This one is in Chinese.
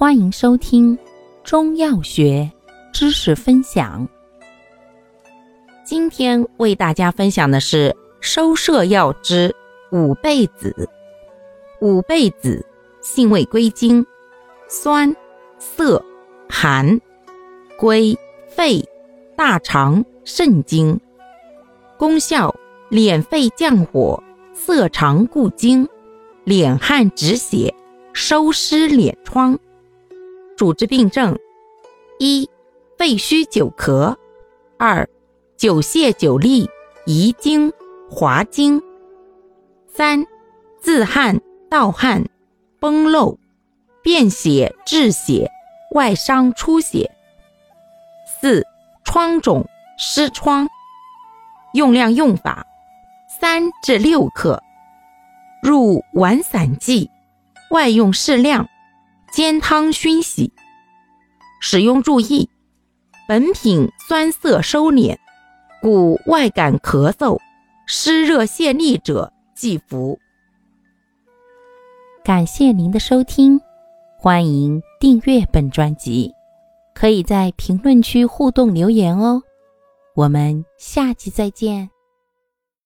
欢迎收听中药学知识分享。今天为大家分享的是收摄药之五倍子。五倍子性味归经：酸、涩、寒，归肺、大肠、肾经。功效：敛肺降火，涩肠固精，敛汗止血，收湿敛疮。主治病症：一、肺虚久咳；二、久泻久痢、遗精、滑精；三、自汗、盗汗、崩漏、便血、滞血、外伤出血；四、疮肿、湿疮。用量用法：三至六克，入丸散剂，外用适量。煎汤熏洗。使用注意：本品酸涩收敛，故外感咳嗽、湿热泄痢者忌服。感谢您的收听，欢迎订阅本专辑，可以在评论区互动留言哦。我们下期再见。